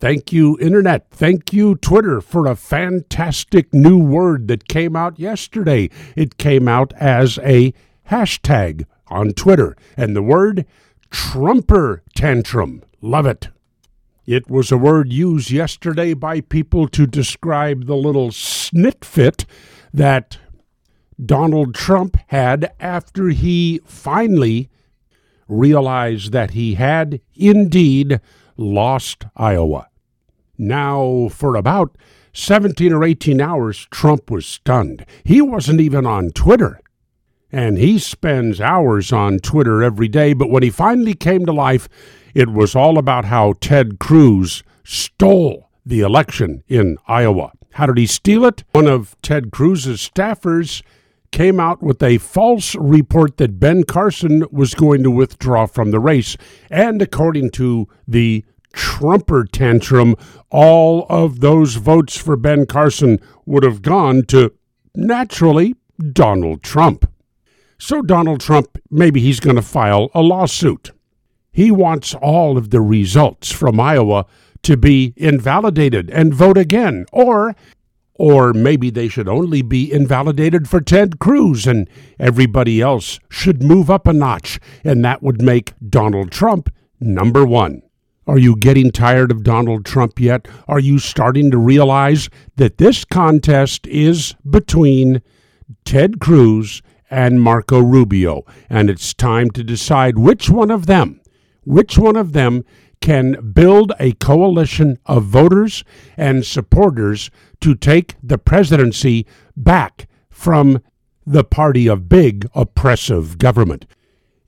Thank you, Internet. Thank you, Twitter, for a fantastic new word that came out yesterday. It came out as a hashtag on Twitter, and the word Trumper tantrum. Love it. It was a word used yesterday by people to describe the little snit fit that Donald Trump had after he finally realized that he had indeed lost Iowa. Now, for about 17 or 18 hours, Trump was stunned. He wasn't even on Twitter. And he spends hours on Twitter every day, but when he finally came to life, it was all about how Ted Cruz stole the election in Iowa. How did he steal it? One of Ted Cruz's staffers came out with a false report that Ben Carson was going to withdraw from the race. And according to the Trumper tantrum, all of those votes for Ben Carson would have gone to, naturally, Donald Trump. So Donald Trump, maybe he's going to file a lawsuit. He wants all of the results from Iowa to be invalidated and vote again, or or maybe they should only be invalidated for Ted Cruz and everybody else should move up a notch, and that would make Donald Trump number one. Are you getting tired of Donald Trump yet? Are you starting to realize that this contest is between Ted Cruz and Marco Rubio, and it's time to decide which one of them, which one of them can build a coalition of voters and supporters to take the presidency back from the party of big oppressive government.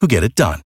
who get it done.